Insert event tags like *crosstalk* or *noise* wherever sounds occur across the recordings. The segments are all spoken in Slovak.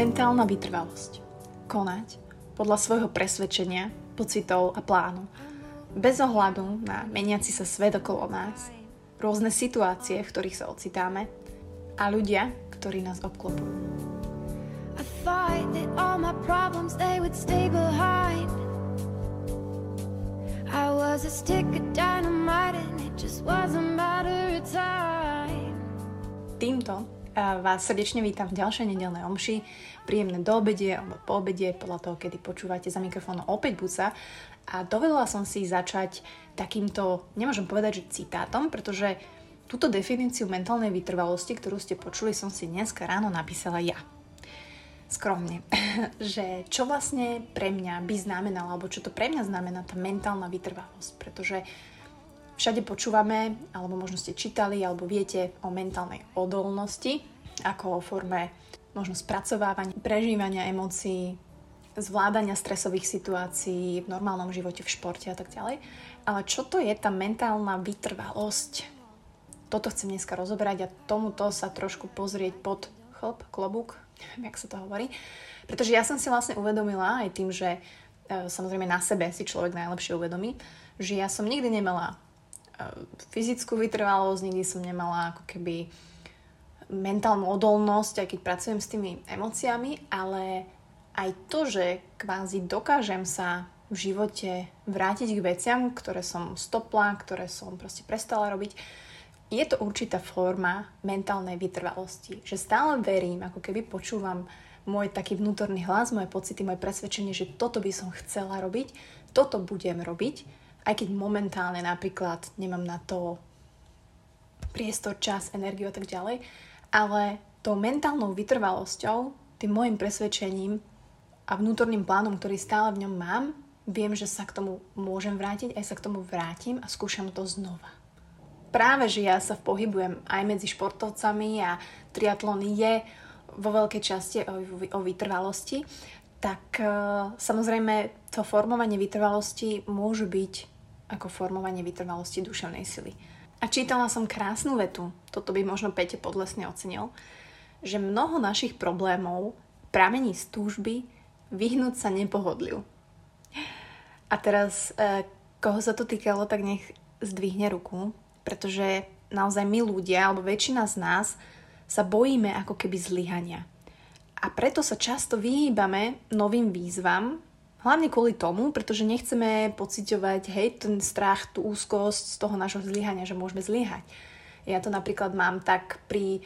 Mentálna vytrvalosť. Konať podľa svojho presvedčenia, pocitov a plánu. Bez ohľadu na meniaci sa svet okolo nás, rôzne situácie, v ktorých sa ocitáme a ľudia, ktorí nás obklopujú. I thought that all my problems they would stay behind I was a stick of dynamite and it just was a matter of time Týmto vás srdečne vítam v ďalšej nedelnej omši. Príjemné do obedie alebo po obede, podľa toho, kedy počúvate za mikrofónom opäť buca. A dovedla som si začať takýmto, nemôžem povedať, že citátom, pretože túto definíciu mentálnej vytrvalosti, ktorú ste počuli, som si dneska ráno napísala ja. Skromne. *laughs* že čo vlastne pre mňa by znamenala, alebo čo to pre mňa znamená tá mentálna vytrvalosť. Pretože Všade počúvame, alebo možno ste čítali, alebo viete o mentálnej odolnosti, ako o forme možno spracovávania, prežívania emócií, zvládania stresových situácií v normálnom živote, v športe a tak ďalej. Ale čo to je tá mentálna vytrvalosť? Toto chcem dneska rozoberať a tomuto sa trošku pozrieť pod chlop, klobúk, neviem, jak sa to hovorí. Pretože ja som si vlastne uvedomila aj tým, že e, samozrejme na sebe si človek najlepšie uvedomí, že ja som nikdy nemala fyzickú vytrvalosť, nikdy som nemala ako keby mentálnu odolnosť, aj keď pracujem s tými emóciami, ale aj to, že kvázi dokážem sa v živote vrátiť k veciam, ktoré som stopla, ktoré som proste prestala robiť, je to určitá forma mentálnej vytrvalosti. Že stále verím, ako keby počúvam môj taký vnútorný hlas, moje pocity, moje presvedčenie, že toto by som chcela robiť, toto budem robiť aj keď momentálne napríklad nemám na to priestor, čas, energiu a tak ďalej, ale tou mentálnou vytrvalosťou, tým môjim presvedčením a vnútorným plánom, ktorý stále v ňom mám, viem, že sa k tomu môžem vrátiť, aj sa k tomu vrátim a skúšam to znova. Práve, že ja sa pohybujem aj medzi športovcami a triatlon je vo veľkej časti o, o vytrvalosti, tak uh, samozrejme to formovanie vytrvalosti môže byť ako formovanie vytrvalosti duševnej sily. A čítala som krásnu vetu, toto by možno Pete Podlesne ocenil, že mnoho našich problémov pramení z túžby vyhnúť sa nepohodliu. A teraz, e, koho sa to týkalo, tak nech zdvihne ruku, pretože naozaj my ľudia, alebo väčšina z nás, sa bojíme ako keby zlyhania. A preto sa často vyhýbame novým výzvam, Hlavne kvôli tomu, pretože nechceme pociťovať, hej, ten strach, tú úzkosť z toho nášho zlyhania, že môžeme zlyhať. Ja to napríklad mám tak pri,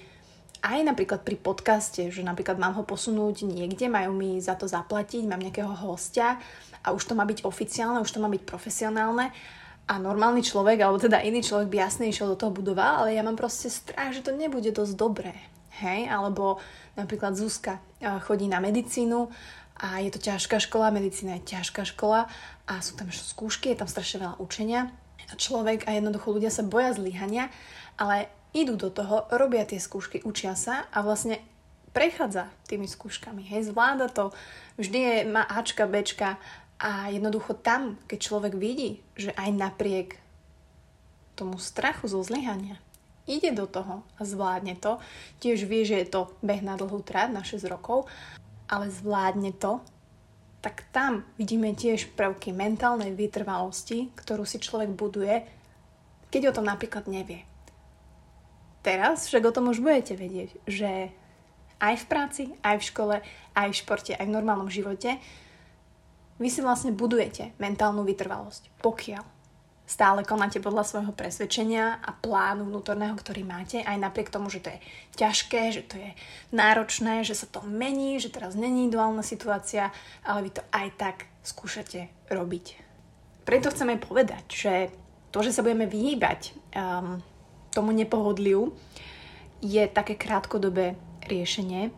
aj napríklad pri podcaste, že napríklad mám ho posunúť niekde, majú mi za to zaplatiť, mám nejakého hostia a už to má byť oficiálne, už to má byť profesionálne a normálny človek, alebo teda iný človek by jasne išiel do toho budova, ale ja mám proste strach, že to nebude dosť dobré. Hej, alebo napríklad Zuzka chodí na medicínu a je to ťažká škola, medicína je ťažká škola a sú tam skúšky, je tam strašne veľa učenia. Človek a jednoducho ľudia sa boja zlyhania, ale idú do toho, robia tie skúšky, učia sa a vlastne prechádza tými skúškami, hej, zvláda to, vždy je, má Ačka, Bčka a jednoducho tam, keď človek vidí, že aj napriek tomu strachu zo zlyhania ide do toho a zvládne to, tiež vie, že je to beh na dlhú trať na 6 rokov ale zvládne to, tak tam vidíme tiež prvky mentálnej vytrvalosti, ktorú si človek buduje, keď o tom napríklad nevie. Teraz však o tom už budete vedieť, že aj v práci, aj v škole, aj v športe, aj v normálnom živote vy si vlastne budujete mentálnu vytrvalosť, pokiaľ stále konáte podľa svojho presvedčenia a plánu vnútorného, ktorý máte, aj napriek tomu, že to je ťažké, že to je náročné, že sa to mení, že teraz není duálna situácia, ale vy to aj tak skúšate robiť. Preto chceme povedať, že to, že sa budeme vyhýbať um, tomu nepohodliu, je také krátkodobé riešenie,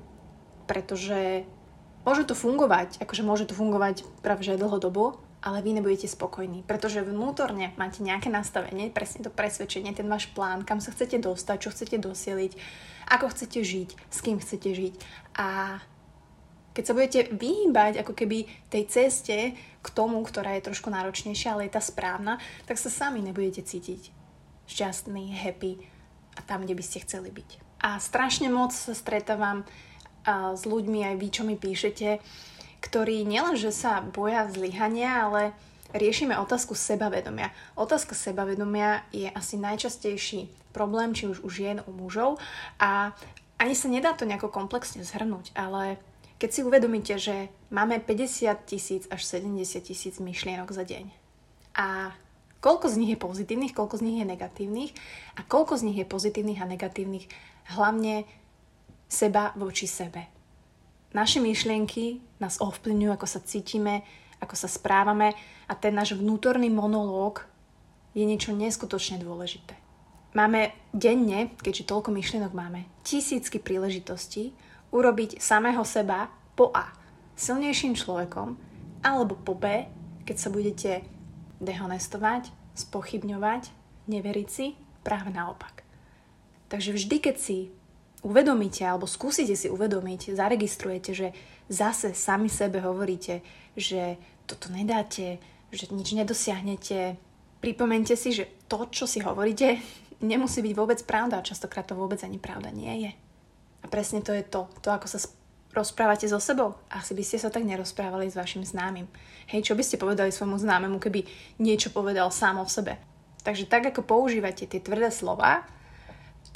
pretože môže to fungovať, akože môže to fungovať práve že dlhodobo, ale vy nebudete spokojní, pretože vnútorne máte nejaké nastavenie, presne to presvedčenie, ten váš plán, kam sa chcete dostať, čo chcete dosieliť, ako chcete žiť, s kým chcete žiť. A keď sa budete vyhýbať ako keby tej ceste k tomu, ktorá je trošku náročnejšia, ale je tá správna, tak sa sami nebudete cítiť šťastný, happy a tam, kde by ste chceli byť. A strašne moc sa stretávam s ľuďmi, aj vy, čo mi píšete, ktorí nielenže sa boja zlyhania, ale riešime otázku sebavedomia. Otázka sebavedomia je asi najčastejší problém, či už u žien, u mužov a ani sa nedá to nejako komplexne zhrnúť, ale keď si uvedomíte, že máme 50 tisíc až 70 tisíc myšlienok za deň a koľko z nich je pozitívnych, koľko z nich je negatívnych a koľko z nich je pozitívnych a negatívnych hlavne seba voči sebe. Naše myšlienky nás ovplyvňujú, ako sa cítime, ako sa správame a ten náš vnútorný monológ je niečo neskutočne dôležité. Máme denne, keďže toľko myšlienok máme, tisícky príležitostí urobiť samého seba po A silnejším človekom alebo po B, keď sa budete dehonestovať, spochybňovať, neveriť si, práve naopak. Takže vždy, keď si uvedomíte alebo skúsite si uvedomiť, zaregistrujete, že zase sami sebe hovoríte, že toto nedáte, že nič nedosiahnete, pripomente si, že to, čo si hovoríte, *laughs* nemusí byť vôbec pravda. Častokrát to vôbec ani pravda nie je. A presne to je to, to ako sa rozprávate so sebou. Asi by ste sa tak nerozprávali s vašim známym. Hej, čo by ste povedali svojmu známemu, keby niečo povedal sám o sebe. Takže tak, ako používate tie tvrdé slova,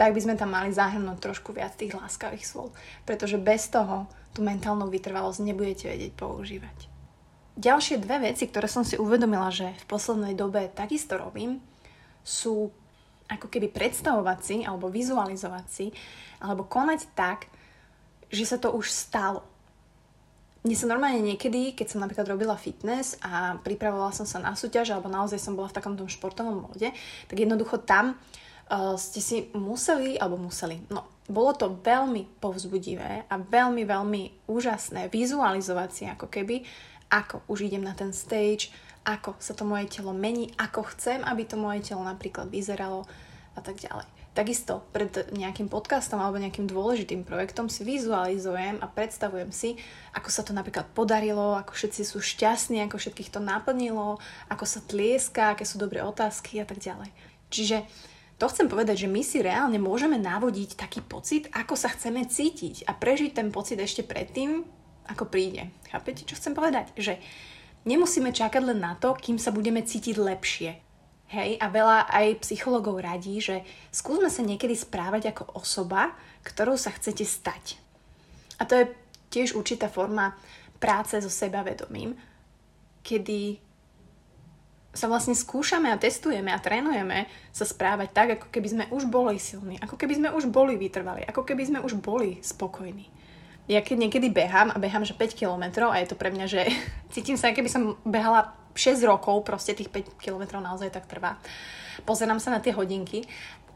tak by sme tam mali zahrnúť trošku viac tých láskavých slov. Pretože bez toho tú mentálnu vytrvalosť nebudete vedieť používať. Ďalšie dve veci, ktoré som si uvedomila, že v poslednej dobe takisto robím, sú ako keby predstavovať si alebo vizualizovať si alebo konať tak, že sa to už stalo. Mne sa normálne niekedy, keď som napríklad robila fitness a pripravovala som sa na súťaž alebo naozaj som bola v takom tom športovom móde, tak jednoducho tam uh, ste si museli, alebo museli, no bolo to veľmi povzbudivé a veľmi, veľmi úžasné vizualizovať si ako keby, ako už idem na ten stage, ako sa to moje telo mení, ako chcem, aby to moje telo napríklad vyzeralo a tak ďalej. Takisto pred nejakým podcastom alebo nejakým dôležitým projektom si vizualizujem a predstavujem si, ako sa to napríklad podarilo, ako všetci sú šťastní, ako všetkých to naplnilo, ako sa tlieska, aké sú dobré otázky a tak ďalej. Čiže to chcem povedať, že my si reálne môžeme navodiť taký pocit, ako sa chceme cítiť a prežiť ten pocit ešte predtým, ako príde. Chápete, čo chcem povedať? Že nemusíme čakať len na to, kým sa budeme cítiť lepšie. Hej, a veľa aj psychologov radí, že skúsme sa niekedy správať ako osoba, ktorou sa chcete stať. A to je tiež určitá forma práce so sebavedomím, kedy sa vlastne skúšame a testujeme a trénujeme sa správať tak, ako keby sme už boli silní, ako keby sme už boli vytrvali, ako keby sme už boli spokojní. Ja keď niekedy behám a behám že 5 km a je to pre mňa, že *laughs* cítim sa, keby som behala 6 rokov, proste tých 5 kilometrov naozaj tak trvá. Pozerám sa na tie hodinky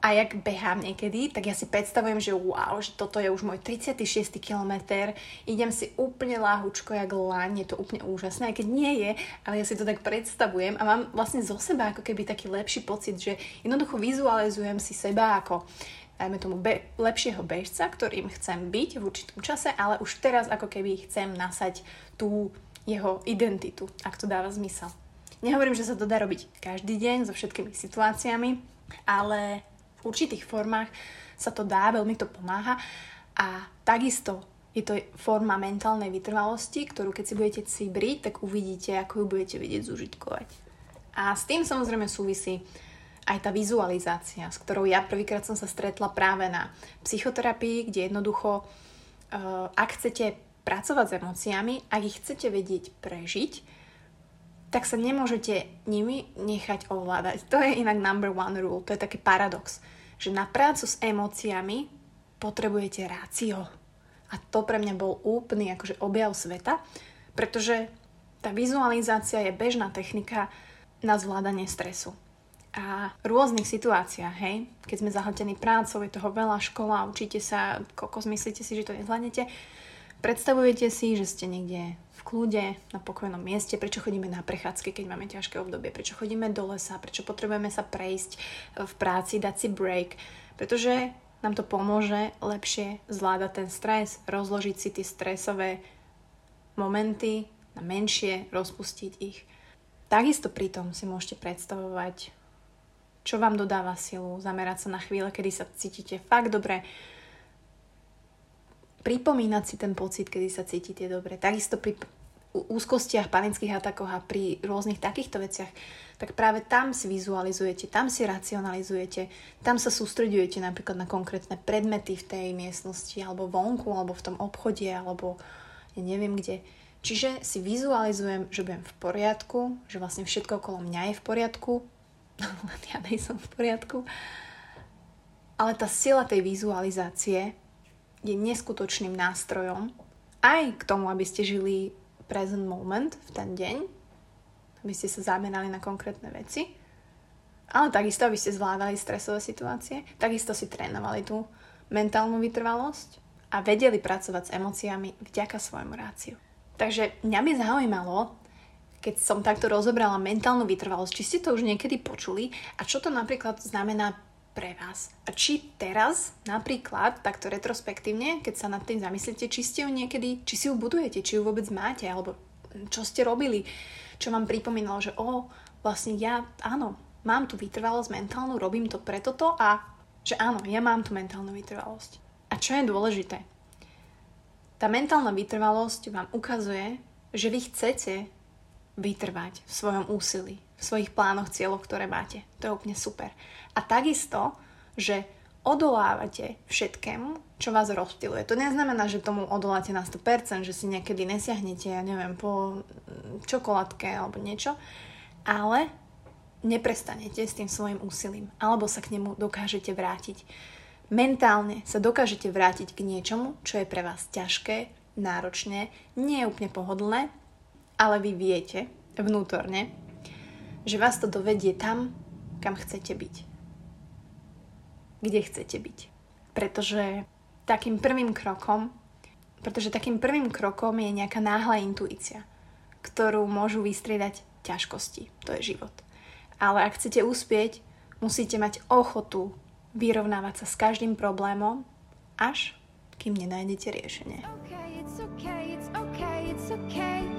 a jak behám niekedy, tak ja si predstavujem, že wow, že toto je už môj 36. kilometr, idem si úplne láhučko jak laň, je to úplne úžasné, aj keď nie je, ale ja si to tak predstavujem a mám vlastne zo seba ako keby taký lepší pocit, že jednoducho vizualizujem si seba ako dajme tomu be- lepšieho bežca, ktorým chcem byť v určitom čase, ale už teraz ako keby chcem nasať tú jeho identitu, ak to dáva zmysel. Nehovorím, že sa to dá robiť každý deň so všetkými situáciami, ale v určitých formách sa to dá, veľmi to pomáha a takisto je to forma mentálnej vytrvalosti, ktorú keď si budete cibriť, tak uvidíte, ako ju budete vedieť zužitkovať. A s tým samozrejme súvisí aj tá vizualizácia, s ktorou ja prvýkrát som sa stretla práve na psychoterapii, kde jednoducho, uh, ak chcete pracovať s emóciami, ak ich chcete vedieť prežiť, tak sa nemôžete nimi nechať ovládať. To je inak number one rule, to je taký paradox, že na prácu s emóciami potrebujete rácio. A to pre mňa bol úplný akože objav sveta, pretože tá vizualizácia je bežná technika na zvládanie stresu. A rôznych situáciách, hej, keď sme zahltení prácou, je toho veľa škola, učíte sa, kokos, myslíte si, že to nezvládnete, Predstavujete si, že ste niekde v kľude, na pokojnom mieste, prečo chodíme na prechádzky, keď máme ťažké obdobie, prečo chodíme do lesa, prečo potrebujeme sa prejsť v práci, dať si break, pretože nám to pomôže lepšie zvládať ten stres, rozložiť si tie stresové momenty na menšie, rozpustiť ich. Takisto pritom si môžete predstavovať, čo vám dodáva silu, zamerať sa na chvíle, kedy sa cítite fakt dobre, pripomínať si ten pocit, kedy sa cítite dobre. Takisto pri úzkostiach, panických atakoch a pri rôznych takýchto veciach, tak práve tam si vizualizujete, tam si racionalizujete, tam sa sústredujete napríklad na konkrétne predmety v tej miestnosti, alebo vonku, alebo v tom obchode, alebo ja neviem kde. Čiže si vizualizujem, že budem v poriadku, že vlastne všetko okolo mňa je v poriadku, len *laughs* ja nejsem v poriadku. Ale tá sila tej vizualizácie je neskutočným nástrojom aj k tomu, aby ste žili present moment v ten deň, aby ste sa zamerali na konkrétne veci, ale takisto, aby ste zvládali stresové situácie, takisto si trénovali tú mentálnu vytrvalosť a vedeli pracovať s emóciami vďaka svojmu ráciu. Takže mňa by zaujímalo, keď som takto rozobrala mentálnu vytrvalosť, či ste to už niekedy počuli a čo to napríklad znamená pre vás. A či teraz, napríklad, takto retrospektívne, keď sa nad tým zamyslíte, či ste ju niekedy, či si ju budujete, či ju vôbec máte, alebo čo ste robili, čo vám pripomínalo, že o, vlastne ja, áno, mám tú vytrvalosť mentálnu, robím to preto to a že áno, ja mám tú mentálnu vytrvalosť. A čo je dôležité? Tá mentálna vytrvalosť vám ukazuje, že vy chcete vytrvať v svojom úsilí, v svojich plánoch, cieľoch, ktoré máte. To je úplne super. A takisto, že odolávate všetkému, čo vás rozptiluje. To neznamená, že tomu odoláte na 100%, že si niekedy nesiahnete, ja neviem, po čokoládke alebo niečo, ale neprestanete s tým svojim úsilím, alebo sa k nemu dokážete vrátiť. Mentálne sa dokážete vrátiť k niečomu, čo je pre vás ťažké, náročné, nie je úplne pohodlné, ale vy viete vnútorne, že vás to dovedie tam, kam chcete byť kde chcete byť. Pretože takým prvým krokom, pretože takým prvým krokom je nejaká náhla intuícia, ktorú môžu vystriedať ťažkosti. To je život. Ale ak chcete uspieť, musíte mať ochotu vyrovnávať sa s každým problémom, až kým nenájdete riešenie. Okay, it's okay, it's okay, it's okay.